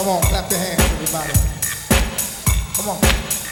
Come on, clap your hands, everybody. Come on.